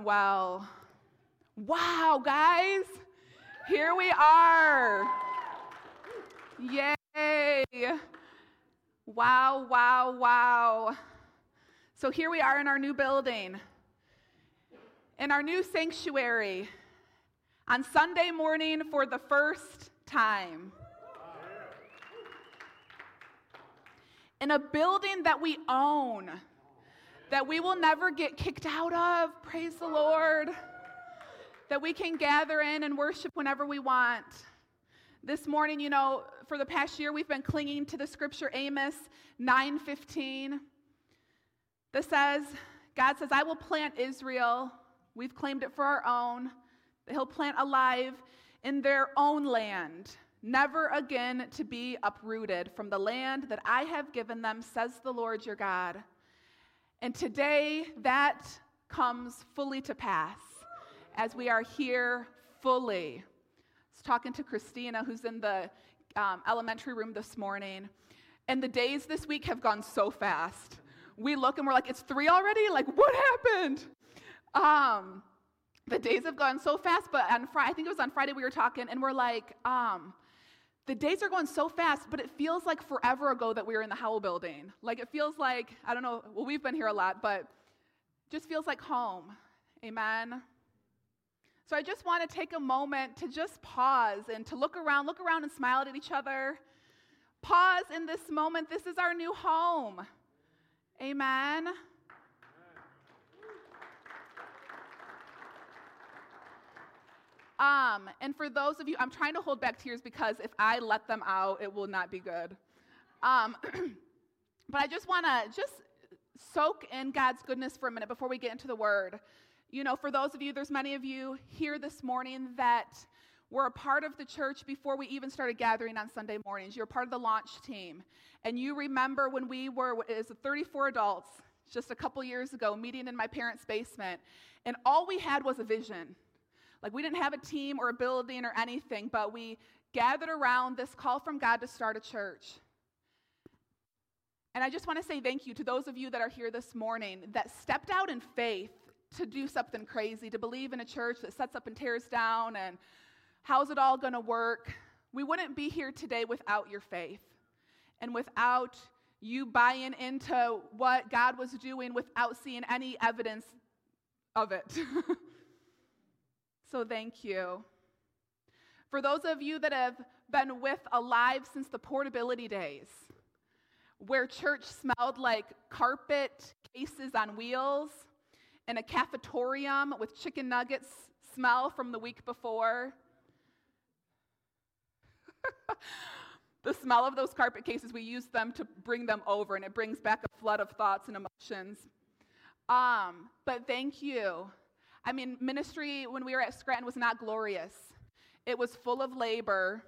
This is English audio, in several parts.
doing well. Wow, guys, here we are. Yay. Wow, wow, wow. So here we are in our new building, in our new sanctuary, on Sunday morning for the first time. In a building that we own that we will never get kicked out of. Praise the Lord. That we can gather in and worship whenever we want. This morning, you know, for the past year we've been clinging to the scripture Amos 9:15 that says, God says, "I will plant Israel. We've claimed it for our own. He'll plant alive in their own land." never again to be uprooted from the land that I have given them, says the Lord your God. And today, that comes fully to pass as we are here fully. I was talking to Christina, who's in the um, elementary room this morning, and the days this week have gone so fast. We look and we're like, it's three already? Like, what happened? Um, the days have gone so fast, but on Friday, I think it was on Friday we were talking, and we're like, um, the days are going so fast, but it feels like forever ago that we were in the Howell building. Like it feels like, I don't know, well, we've been here a lot, but just feels like home. Amen. So I just want to take a moment to just pause and to look around, look around and smile at each other. Pause in this moment. This is our new home. Amen. Um, and for those of you, I'm trying to hold back tears because if I let them out, it will not be good. Um, but I just want to just soak in God's goodness for a minute before we get into the word. You know, for those of you, there's many of you here this morning that were a part of the church before we even started gathering on Sunday mornings. You're part of the launch team. And you remember when we were, as 34 adults, just a couple years ago, meeting in my parents' basement, and all we had was a vision. Like we didn't have a team or a building or anything, but we gathered around this call from God to start a church. And I just want to say thank you to those of you that are here this morning that stepped out in faith to do something crazy, to believe in a church that sets up and tears down, and how's it all going to work? We wouldn't be here today without your faith and without you buying into what God was doing without seeing any evidence of it. So thank you. For those of you that have been with Alive since the portability days, where church smelled like carpet cases on wheels and a cafetorium with chicken nuggets smell from the week before. the smell of those carpet cases, we use them to bring them over, and it brings back a flood of thoughts and emotions. Um, but thank you I mean, ministry when we were at Scranton was not glorious. It was full of labor.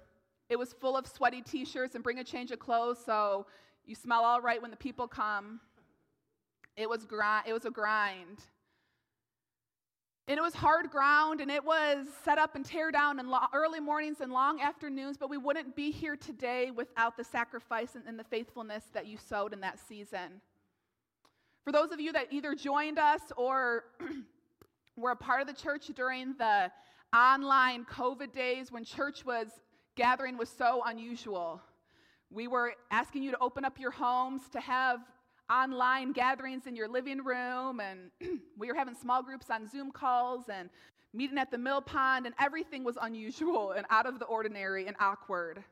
It was full of sweaty t shirts and bring a change of clothes so you smell all right when the people come. It was, grind, it was a grind. And it was hard ground, and it was set up and tear down in lo- early mornings and long afternoons, but we wouldn't be here today without the sacrifice and, and the faithfulness that you sowed in that season. For those of you that either joined us or were a part of the church during the online COVID days when church was gathering was so unusual. We were asking you to open up your homes to have online gatherings in your living room, and we were having small groups on Zoom calls and meeting at the mill pond, and everything was unusual and out of the ordinary and awkward.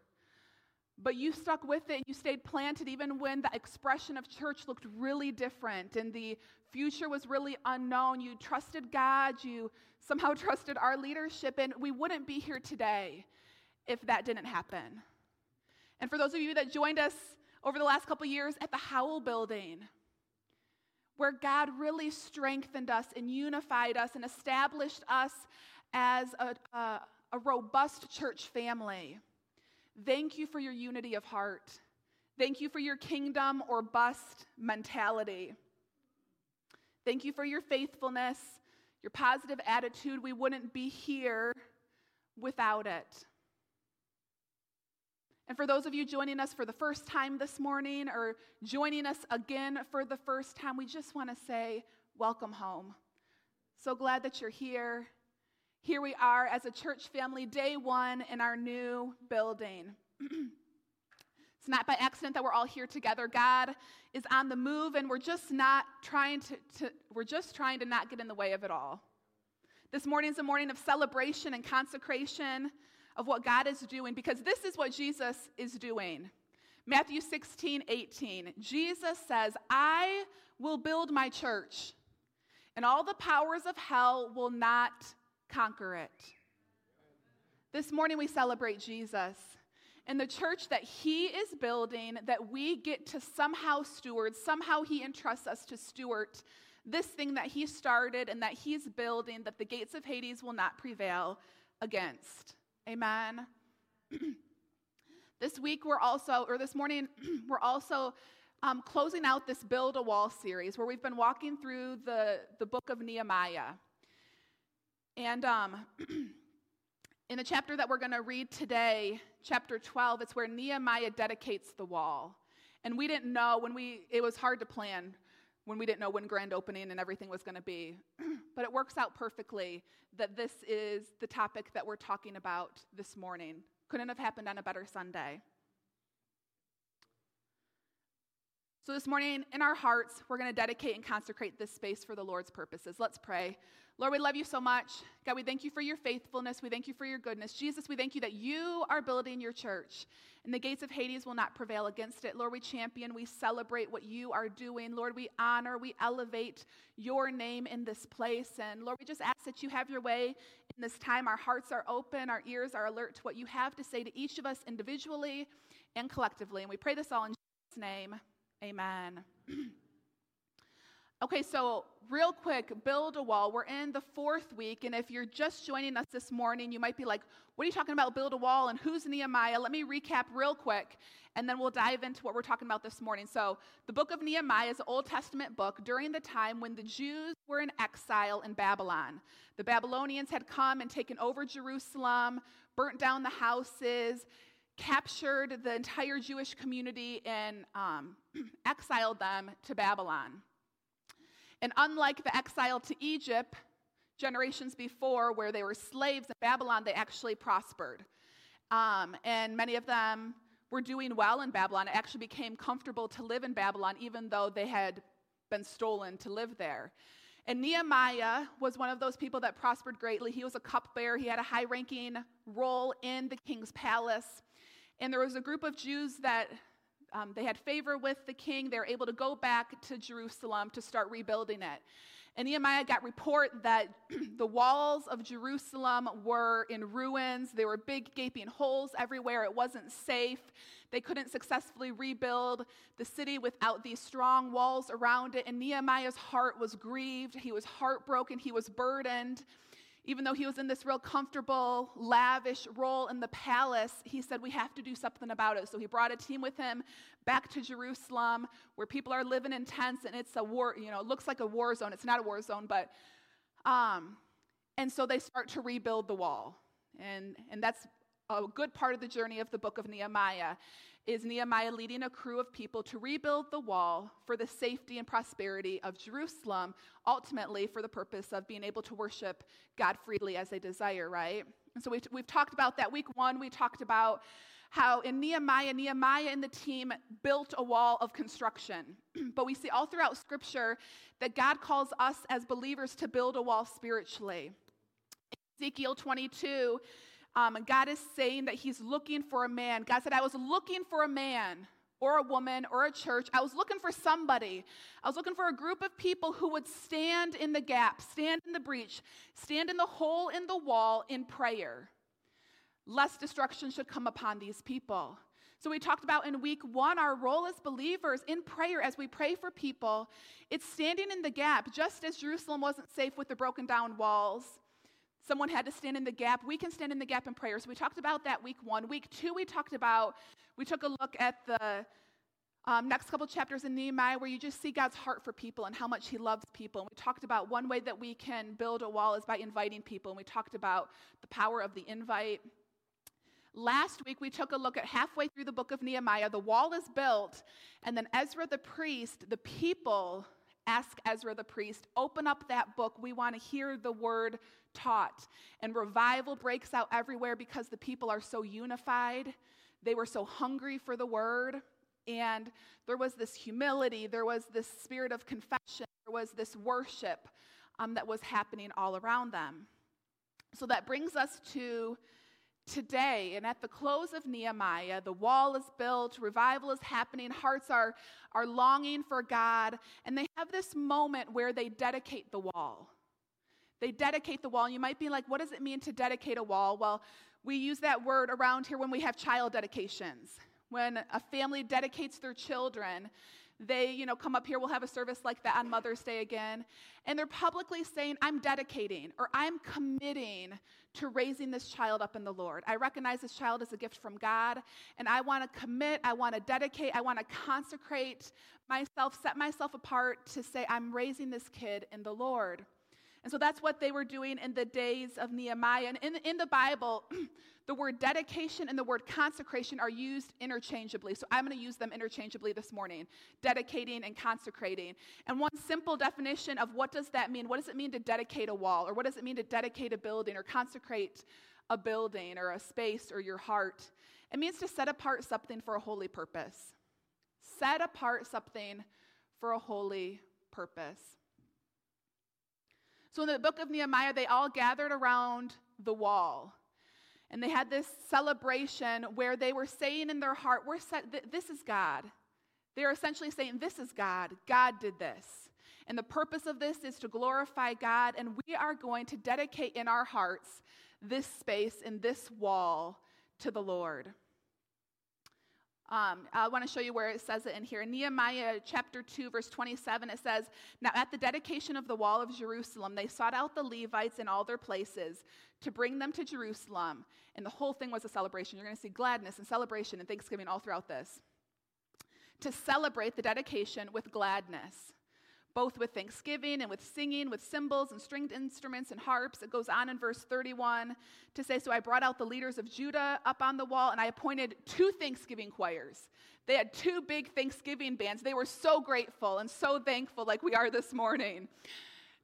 But you stuck with it. You stayed planted even when the expression of church looked really different and the future was really unknown. You trusted God. You somehow trusted our leadership. And we wouldn't be here today if that didn't happen. And for those of you that joined us over the last couple years at the Howell building, where God really strengthened us and unified us and established us as a, a, a robust church family. Thank you for your unity of heart. Thank you for your kingdom or bust mentality. Thank you for your faithfulness, your positive attitude. We wouldn't be here without it. And for those of you joining us for the first time this morning or joining us again for the first time, we just want to say, welcome home. So glad that you're here. Here we are as a church family, day one in our new building. it's not by accident that we're all here together. God is on the move, and we're just not trying to, to we're just trying to not get in the way of it all. This morning is a morning of celebration and consecration of what God is doing because this is what Jesus is doing. Matthew 16, 18. Jesus says, I will build my church, and all the powers of hell will not conquer it. This morning we celebrate Jesus and the church that he is building, that we get to somehow steward, somehow he entrusts us to steward this thing that he started and that he's building, that the gates of Hades will not prevail against. Amen. this week, we're also, or this morning, we're also um, closing out this Build a Wall series where we've been walking through the, the book of Nehemiah. And um, in the chapter that we're going to read today, chapter 12, it's where Nehemiah dedicates the wall. And we didn't know when we, it was hard to plan when we didn't know when grand opening and everything was going to be. but it works out perfectly that this is the topic that we're talking about this morning. Couldn't have happened on a better Sunday. So, this morning, in our hearts, we're going to dedicate and consecrate this space for the Lord's purposes. Let's pray. Lord, we love you so much. God, we thank you for your faithfulness. We thank you for your goodness. Jesus, we thank you that you are building your church, and the gates of Hades will not prevail against it. Lord, we champion, we celebrate what you are doing. Lord, we honor, we elevate your name in this place. And Lord, we just ask that you have your way in this time. Our hearts are open, our ears are alert to what you have to say to each of us individually and collectively. And we pray this all in Jesus' name. Amen. okay, so real quick, build a wall. We're in the fourth week, and if you're just joining us this morning, you might be like, What are you talking about, build a wall, and who's Nehemiah? Let me recap real quick, and then we'll dive into what we're talking about this morning. So, the book of Nehemiah is an Old Testament book during the time when the Jews were in exile in Babylon. The Babylonians had come and taken over Jerusalem, burnt down the houses, captured the entire Jewish community and um, exiled them to Babylon. And unlike the exile to Egypt, generations before, where they were slaves in Babylon, they actually prospered. Um, and many of them were doing well in Babylon. It actually became comfortable to live in Babylon, even though they had been stolen to live there. And Nehemiah was one of those people that prospered greatly. He was a cupbearer, he had a high ranking role in the king's palace. And there was a group of Jews that um, they had favor with the king. They were able to go back to Jerusalem to start rebuilding it. And Nehemiah got report that the walls of Jerusalem were in ruins. There were big gaping holes everywhere. It wasn't safe. They couldn't successfully rebuild the city without these strong walls around it. And Nehemiah's heart was grieved. He was heartbroken. He was burdened even though he was in this real comfortable, lavish role in the palace, he said, We have to do something about it. So he brought a team with him back to Jerusalem where people are living in tents and it's a war, you know, it looks like a war zone. It's not a war zone, but, um, and so they start to rebuild the wall. And, and that's a good part of the journey of the book of Nehemiah is Nehemiah leading a crew of people to rebuild the wall for the safety and prosperity of Jerusalem, ultimately for the purpose of being able to worship God freely as they desire, right? And so we've, we've talked about that. Week one, we talked about how in Nehemiah, Nehemiah and the team built a wall of construction. but we see all throughout Scripture that God calls us as believers to build a wall spiritually. Ezekiel 22 um, God is saying that He's looking for a man. God said, I was looking for a man or a woman or a church. I was looking for somebody. I was looking for a group of people who would stand in the gap, stand in the breach, stand in the hole in the wall in prayer, lest destruction should come upon these people. So, we talked about in week one our role as believers in prayer as we pray for people. It's standing in the gap, just as Jerusalem wasn't safe with the broken down walls. Someone had to stand in the gap. We can stand in the gap in prayer. So we talked about that week one. Week two, we talked about, we took a look at the um, next couple chapters in Nehemiah where you just see God's heart for people and how much He loves people. And we talked about one way that we can build a wall is by inviting people. And we talked about the power of the invite. Last week, we took a look at halfway through the book of Nehemiah. The wall is built, and then Ezra the priest, the people ask Ezra the priest, open up that book. We want to hear the word taught. And revival breaks out everywhere because the people are so unified. They were so hungry for the word. And there was this humility, there was this spirit of confession, there was this worship um, that was happening all around them. So that brings us to today. And at the close of Nehemiah, the wall is built, revival is happening, hearts are, are longing for God, and they have this moment where they dedicate the wall. They dedicate the wall. You might be like, what does it mean to dedicate a wall? Well, we use that word around here when we have child dedications. When a family dedicates their children, they, you know, come up here, we'll have a service like that on Mother's Day again, and they're publicly saying, I'm dedicating or I'm committing to raising this child up in the Lord. I recognize this child as a gift from God, and I want to commit, I want to dedicate, I want to consecrate myself, set myself apart to say, I'm raising this kid in the Lord. And so that's what they were doing in the days of Nehemiah. And in, in the Bible, the word dedication and the word consecration are used interchangeably. So I'm going to use them interchangeably this morning dedicating and consecrating. And one simple definition of what does that mean? What does it mean to dedicate a wall? Or what does it mean to dedicate a building or consecrate a building or a space or your heart? It means to set apart something for a holy purpose. Set apart something for a holy purpose. So in the book of Nehemiah, they all gathered around the wall. And they had this celebration where they were saying in their heart, we're set, This is God. They're essentially saying, This is God. God did this. And the purpose of this is to glorify God. And we are going to dedicate in our hearts this space and this wall to the Lord. Um, I want to show you where it says it in here. In Nehemiah chapter 2, verse 27, it says, Now at the dedication of the wall of Jerusalem, they sought out the Levites in all their places to bring them to Jerusalem. And the whole thing was a celebration. You're going to see gladness and celebration and thanksgiving all throughout this. To celebrate the dedication with gladness both with thanksgiving and with singing, with cymbals and stringed instruments and harps. It goes on in verse 31 to say, So I brought out the leaders of Judah up on the wall, and I appointed two thanksgiving choirs. They had two big thanksgiving bands. They were so grateful and so thankful, like we are this morning,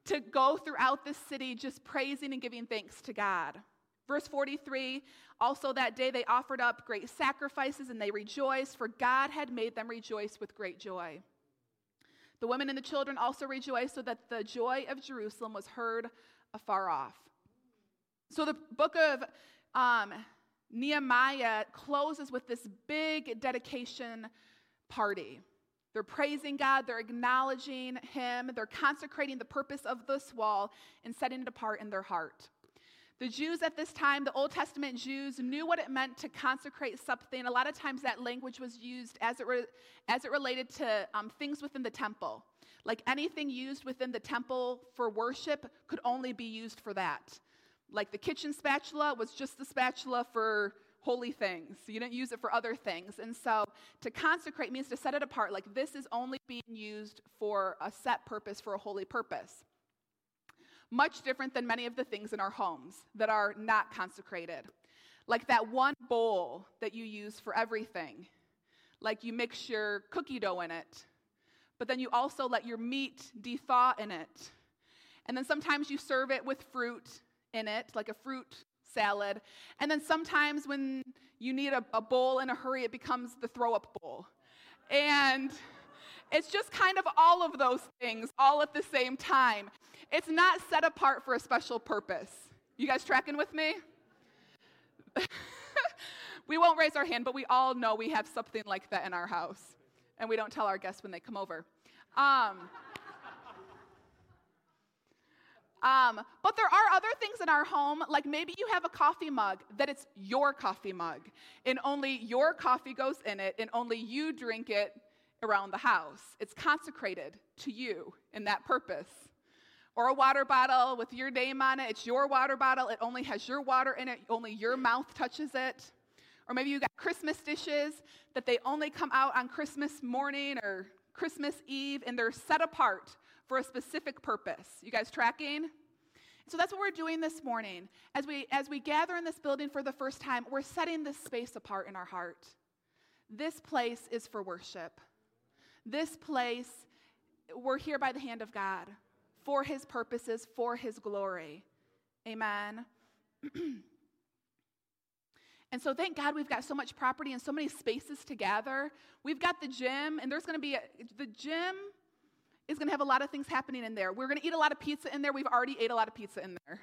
to go throughout the city just praising and giving thanks to God. Verse 43 also that day they offered up great sacrifices and they rejoiced, for God had made them rejoice with great joy. The women and the children also rejoiced, so that the joy of Jerusalem was heard afar off. So the book of um, Nehemiah closes with this big dedication party. They're praising God, they're acknowledging Him, they're consecrating the purpose of this wall and setting it apart in their heart. The Jews at this time, the Old Testament Jews, knew what it meant to consecrate something. A lot of times that language was used as it, re- as it related to um, things within the temple. Like anything used within the temple for worship could only be used for that. Like the kitchen spatula was just the spatula for holy things. You didn't use it for other things. And so to consecrate means to set it apart. Like this is only being used for a set purpose, for a holy purpose much different than many of the things in our homes that are not consecrated. Like that one bowl that you use for everything. Like you mix your cookie dough in it, but then you also let your meat de-thaw in it. And then sometimes you serve it with fruit in it, like a fruit salad. And then sometimes when you need a, a bowl in a hurry, it becomes the throw up bowl. And it's just kind of all of those things all at the same time. It's not set apart for a special purpose. You guys tracking with me? we won't raise our hand, but we all know we have something like that in our house. And we don't tell our guests when they come over. Um, um, but there are other things in our home, like maybe you have a coffee mug that it's your coffee mug, and only your coffee goes in it, and only you drink it around the house. It's consecrated to you in that purpose. Or a water bottle with your name on it. It's your water bottle. It only has your water in it. Only your mouth touches it. Or maybe you got Christmas dishes that they only come out on Christmas morning or Christmas Eve and they're set apart for a specific purpose. You guys tracking? So that's what we're doing this morning. As we as we gather in this building for the first time, we're setting this space apart in our heart. This place is for worship. This place we're here by the hand of God for his purposes, for his glory. Amen. and so thank God we've got so much property and so many spaces to gather. We've got the gym, and there's going to be a, the gym is going to have a lot of things happening in there. We're going to eat a lot of pizza in there. We've already ate a lot of pizza in there.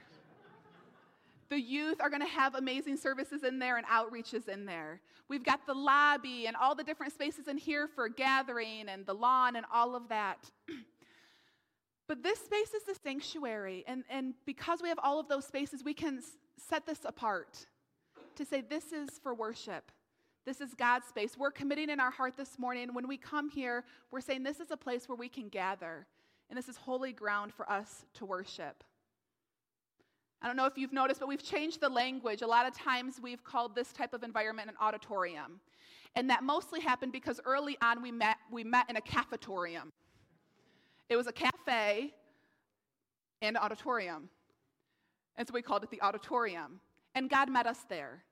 The youth are going to have amazing services in there and outreaches in there. We've got the lobby and all the different spaces in here for gathering and the lawn and all of that. but this space is the sanctuary. And, and because we have all of those spaces, we can set this apart to say this is for worship. This is God's space. We're committing in our heart this morning. When we come here, we're saying this is a place where we can gather, and this is holy ground for us to worship. I don't know if you've noticed, but we've changed the language. A lot of times we've called this type of environment an auditorium. And that mostly happened because early on we met, we met in a cafetorium. It was a cafe and auditorium. And so we called it the auditorium. And God met us there.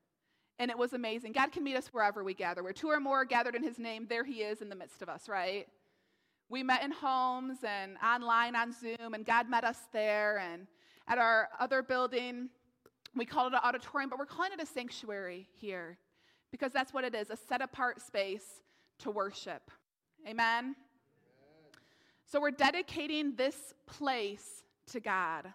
And it was amazing. God can meet us wherever we gather. Where two or more are gathered in his name, there he is in the midst of us, right? We met in homes and online on Zoom, and God met us there. And at our other building, we call it an auditorium, but we're calling it a sanctuary here because that's what it is a set apart space to worship. Amen? Amen? So we're dedicating this place to God.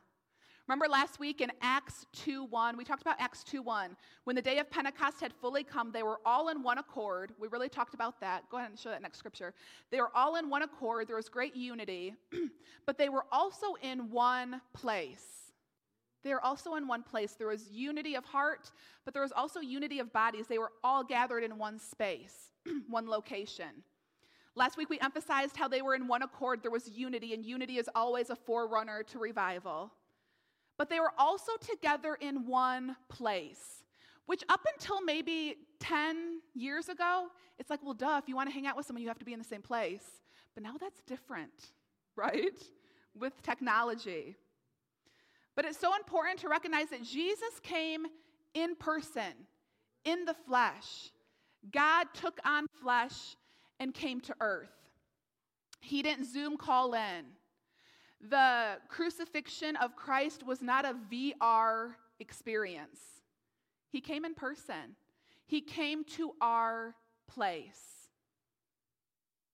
Remember last week in Acts 2:1, we talked about Acts 2:1. When the day of Pentecost had fully come, they were all in one accord. We really talked about that. Go ahead and show that next scripture. They were all in one accord. There was great unity, but they were also in one place. They were also in one place. There was unity of heart, but there was also unity of bodies. They were all gathered in one space, one location. Last week we emphasized how they were in one accord. There was unity, and unity is always a forerunner to revival but they were also together in one place, which up until maybe 10 years ago, it's like, well, duh, if you want to hang out with someone, you have to be in the same place. But now that's different, right? With technology. But it's so important to recognize that Jesus came in person, in the flesh. God took on flesh and came to earth. He didn't Zoom call in. The crucifixion of Christ was not a VR experience. He came in person, He came to our place.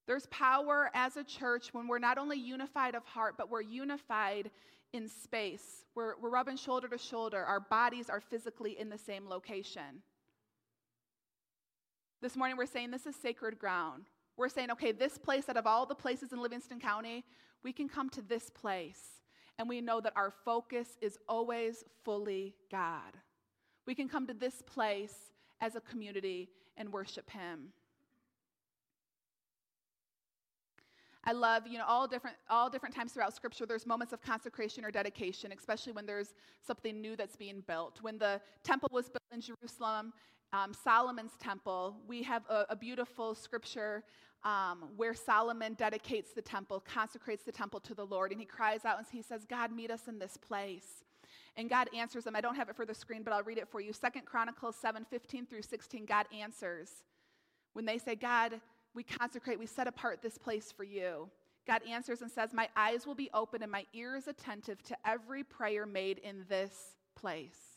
There's power as a church when we're not only unified of heart, but we're unified in space. We're, we're rubbing shoulder to shoulder. Our bodies are physically in the same location. This morning, we're saying this is sacred ground. We're saying, okay, this place, out of all the places in Livingston County, we can come to this place and we know that our focus is always fully God. We can come to this place as a community and worship Him. I love, you know, all different, all different times throughout Scripture, there's moments of consecration or dedication, especially when there's something new that's being built. When the temple was built in Jerusalem, um, Solomon's temple, we have a, a beautiful scripture um, where Solomon dedicates the temple, consecrates the temple to the Lord, and he cries out and he says, God, meet us in this place. And God answers them. I don't have it for the screen, but I'll read it for you. Second Chronicles 7 15 through 16, God answers. When they say, God, we consecrate, we set apart this place for you. God answers and says, My eyes will be open and my ears attentive to every prayer made in this place.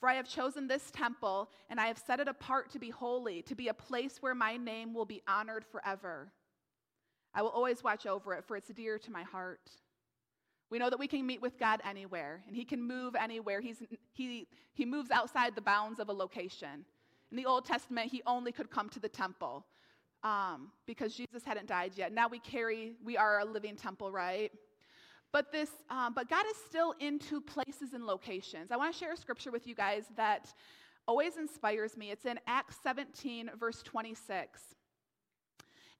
For I have chosen this temple, and I have set it apart to be holy, to be a place where my name will be honored forever. I will always watch over it, for it's dear to my heart. We know that we can meet with God anywhere, and He can move anywhere. He's, he, he moves outside the bounds of a location. In the Old Testament, He only could come to the temple um, because Jesus hadn't died yet. Now we carry, we are a living temple, right? But this, um, but God is still into places and locations. I want to share a scripture with you guys that always inspires me. It's in Acts 17, verse 26.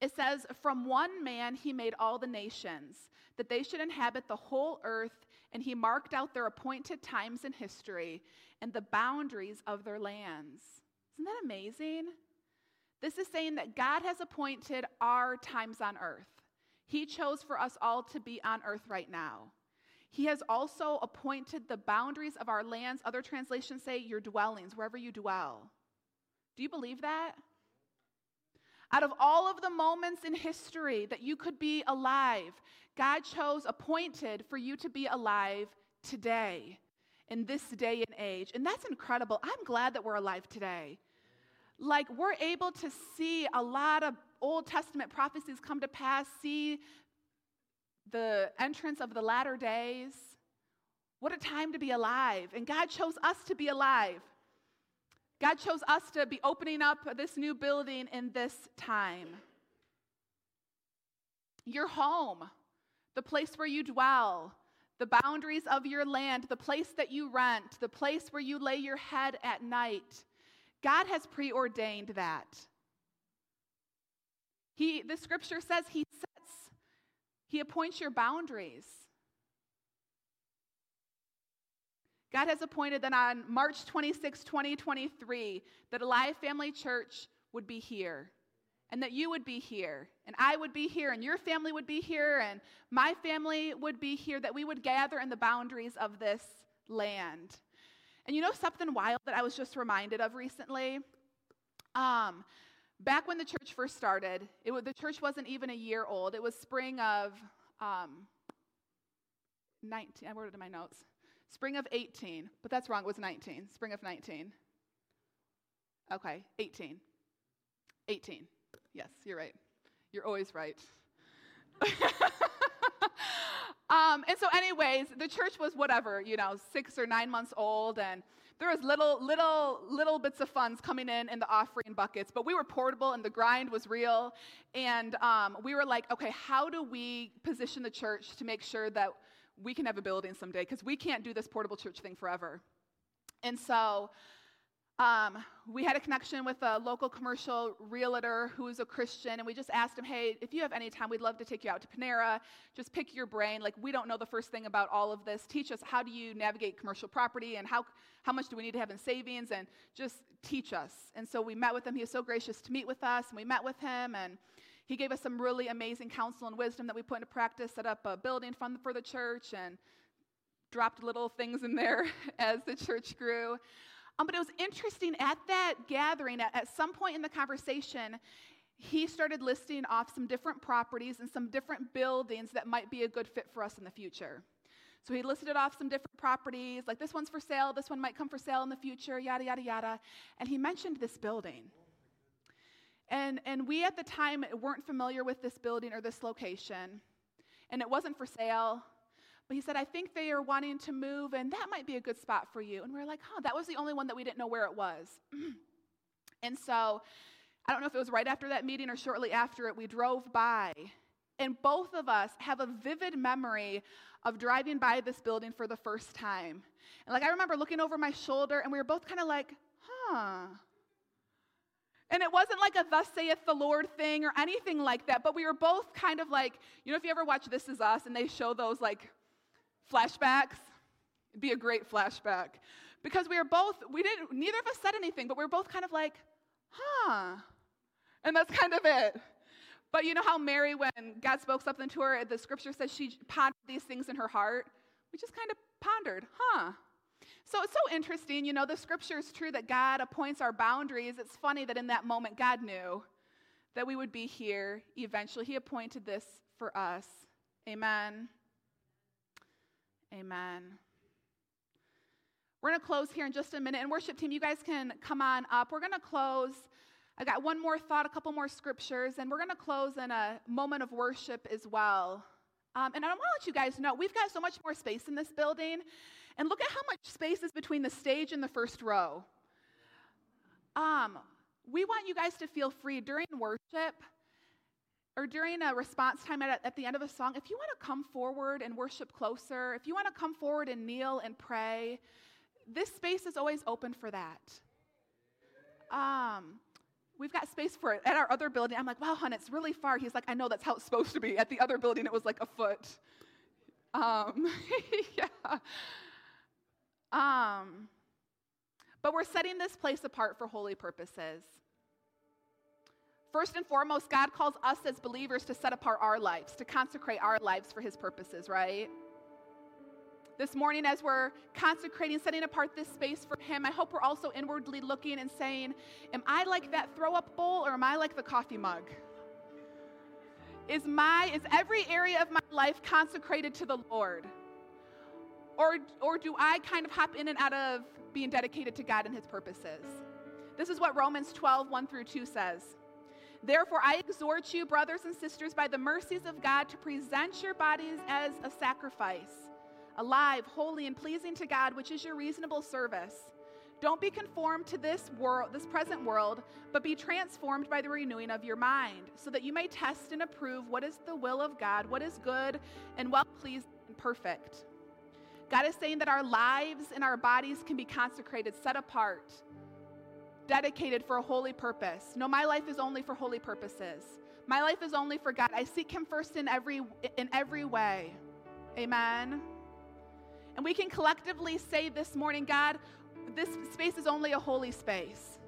It says, From one man he made all the nations, that they should inhabit the whole earth, and he marked out their appointed times in history and the boundaries of their lands. Isn't that amazing? This is saying that God has appointed our times on earth. He chose for us all to be on earth right now. He has also appointed the boundaries of our lands. Other translations say your dwellings, wherever you dwell. Do you believe that? Out of all of the moments in history that you could be alive, God chose appointed for you to be alive today, in this day and age. And that's incredible. I'm glad that we're alive today. Like, we're able to see a lot of Old Testament prophecies come to pass, see the entrance of the latter days. What a time to be alive. And God chose us to be alive. God chose us to be opening up this new building in this time. Your home, the place where you dwell, the boundaries of your land, the place that you rent, the place where you lay your head at night. God has preordained that. He, the scripture says he sets, he appoints your boundaries. God has appointed that on March 26, 2023, that Alive Family Church would be here and that you would be here, and I would be here, and your family would be here, and my family would be here, that we would gather in the boundaries of this land. And you know something wild that I was just reminded of recently? Um, back when the church first started, it the church wasn't even a year old. It was spring of um, 19, I wrote it in my notes. Spring of 18, but that's wrong, it was 19. Spring of 19. Okay, 18. 18. Yes, you're right. You're always right. um, and so, anyways, the church was whatever, you know, six or nine months old, and there was little, little, little bits of funds coming in in the offering buckets, but we were portable, and the grind was real. And um, we were like, okay, how do we position the church to make sure that we can have a building someday? Because we can't do this portable church thing forever. And so um, we had a connection with a local commercial realtor who's a Christian, and we just asked him, hey, if you have any time, we'd love to take you out to Panera. Just pick your brain. Like, we don't know the first thing about all of this. Teach us how do you navigate commercial property and how, how much do we need to have in savings, and just teach us. And so we met with him. He was so gracious to meet with us, and we met with him, and he gave us some really amazing counsel and wisdom that we put into practice, set up a building fund for the church, and dropped little things in there as the church grew. Um, but it was interesting at that gathering, at, at some point in the conversation, he started listing off some different properties and some different buildings that might be a good fit for us in the future. So he listed off some different properties, like this one's for sale, this one might come for sale in the future, yada, yada, yada. And he mentioned this building. And, and we at the time weren't familiar with this building or this location. And it wasn't for sale. But he said, I think they are wanting to move, and that might be a good spot for you. And we are like, huh, that was the only one that we didn't know where it was. and so I don't know if it was right after that meeting or shortly after it, we drove by. And both of us have a vivid memory of driving by this building for the first time. And like I remember looking over my shoulder, and we were both kind of like, huh. And it wasn't like a thus saith the Lord thing or anything like that, but we were both kind of like, you know, if you ever watch This Is Us and they show those like Flashbacks? It'd be a great flashback. Because we were both, we didn't, neither of us said anything, but we were both kind of like, huh. And that's kind of it. But you know how Mary, when God spoke something to her, the scripture says she pondered these things in her heart? We just kind of pondered, huh. So it's so interesting, you know, the scripture is true that God appoints our boundaries. It's funny that in that moment, God knew that we would be here eventually. He appointed this for us. Amen. Amen. We're going to close here in just a minute. And, worship team, you guys can come on up. We're going to close. I got one more thought, a couple more scriptures, and we're going to close in a moment of worship as well. Um, and I want to let you guys know we've got so much more space in this building. And look at how much space is between the stage and the first row. Um, we want you guys to feel free during worship or during a response time at, at the end of a song, if you want to come forward and worship closer, if you want to come forward and kneel and pray, this space is always open for that. Um, we've got space for it at our other building. I'm like, wow, hon, it's really far. He's like, I know that's how it's supposed to be. At the other building, it was like a foot. Um, yeah. Um, but we're setting this place apart for holy purposes. First and foremost, God calls us as believers to set apart our lives, to consecrate our lives for His purposes, right? This morning, as we're consecrating, setting apart this space for Him, I hope we're also inwardly looking and saying, Am I like that throw up bowl or am I like the coffee mug? Is, my, is every area of my life consecrated to the Lord? Or, or do I kind of hop in and out of being dedicated to God and His purposes? This is what Romans 12, 1 through 2 says. Therefore, I exhort you, brothers and sisters, by the mercies of God, to present your bodies as a sacrifice, alive, holy, and pleasing to God, which is your reasonable service. Don't be conformed to this world, this present world, but be transformed by the renewing of your mind, so that you may test and approve what is the will of God, what is good and well pleased and perfect. God is saying that our lives and our bodies can be consecrated, set apart, dedicated for a holy purpose. No, my life is only for holy purposes. My life is only for God. I seek him first in every in every way. Amen. And we can collectively say this morning, God, this space is only a holy space.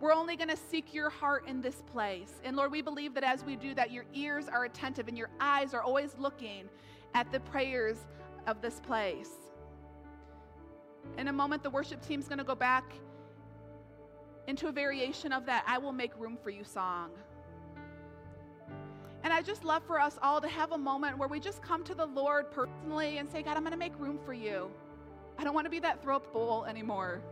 We're only going to seek your heart in this place. And Lord, we believe that as we do that, your ears are attentive and your eyes are always looking at the prayers of this place. In a moment, the worship team's going to go back into a variation of that I will make room for you song. And I just love for us all to have a moment where we just come to the Lord personally and say, God, I'm going to make room for you. I don't want to be that throw up bowl anymore.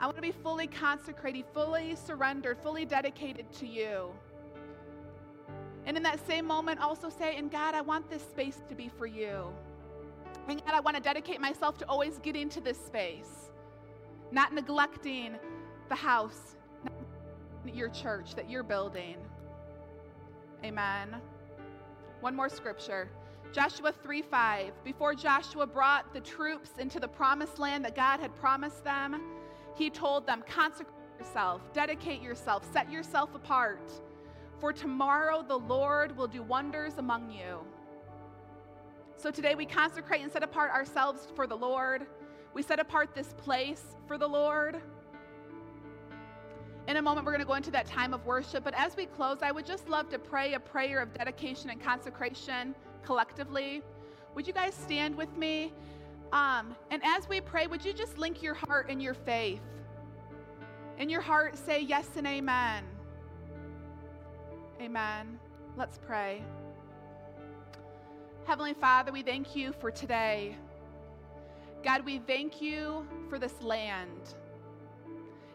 I want to be fully consecrated, fully surrendered, fully dedicated to you. And in that same moment, also say, and God, I want this space to be for you. And God, I want to dedicate myself to always getting to this space, not neglecting the house, your church that you're building. Amen. One more scripture. Joshua 3 5. Before Joshua brought the troops into the promised land that God had promised them, he told them, Consecrate yourself, dedicate yourself, set yourself apart. For tomorrow the Lord will do wonders among you. So today we consecrate and set apart ourselves for the Lord. We set apart this place for the Lord. In a moment, we're going to go into that time of worship. But as we close, I would just love to pray a prayer of dedication and consecration collectively. Would you guys stand with me? Um, and as we pray, would you just link your heart and your faith? In your heart, say yes and amen. Amen. Let's pray. Heavenly Father, we thank you for today. God, we thank you for this land.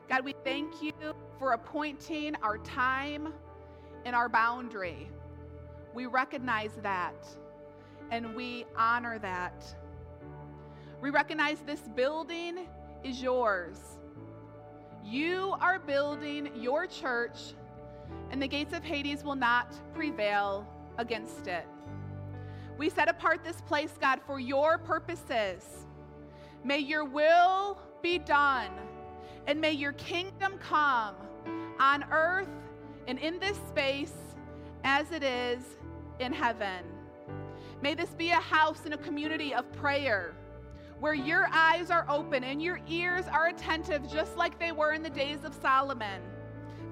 God, we thank you for appointing our time and our boundary. We recognize that and we honor that. We recognize this building is yours. You are building your church, and the gates of Hades will not prevail against it. We set apart this place, God, for your purposes. May your will be done and may your kingdom come on earth and in this space as it is in heaven. May this be a house and a community of prayer where your eyes are open and your ears are attentive, just like they were in the days of Solomon,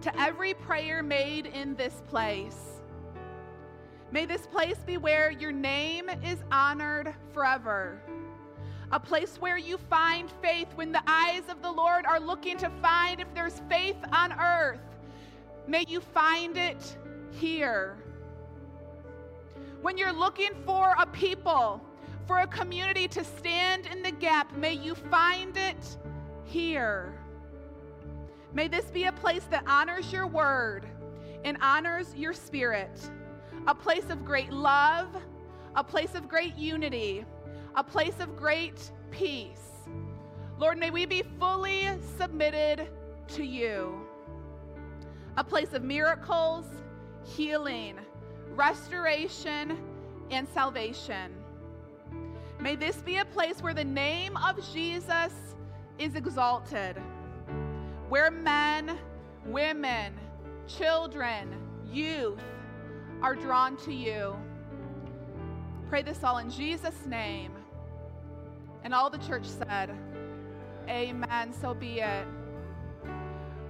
to every prayer made in this place. May this place be where your name is honored forever a place where you find faith when the eyes of the Lord are looking to find if there's faith on earth. May you find it here. When you're looking for a people, for a community to stand in the gap, may you find it here. May this be a place that honors your word and honors your spirit, a place of great love, a place of great unity a place of great peace. Lord, may we be fully submitted to you. A place of miracles, healing, restoration, and salvation. May this be a place where the name of Jesus is exalted, where men, women, children, youth are drawn to you. Pray this all in Jesus' name. And all the church said, Amen. So be it.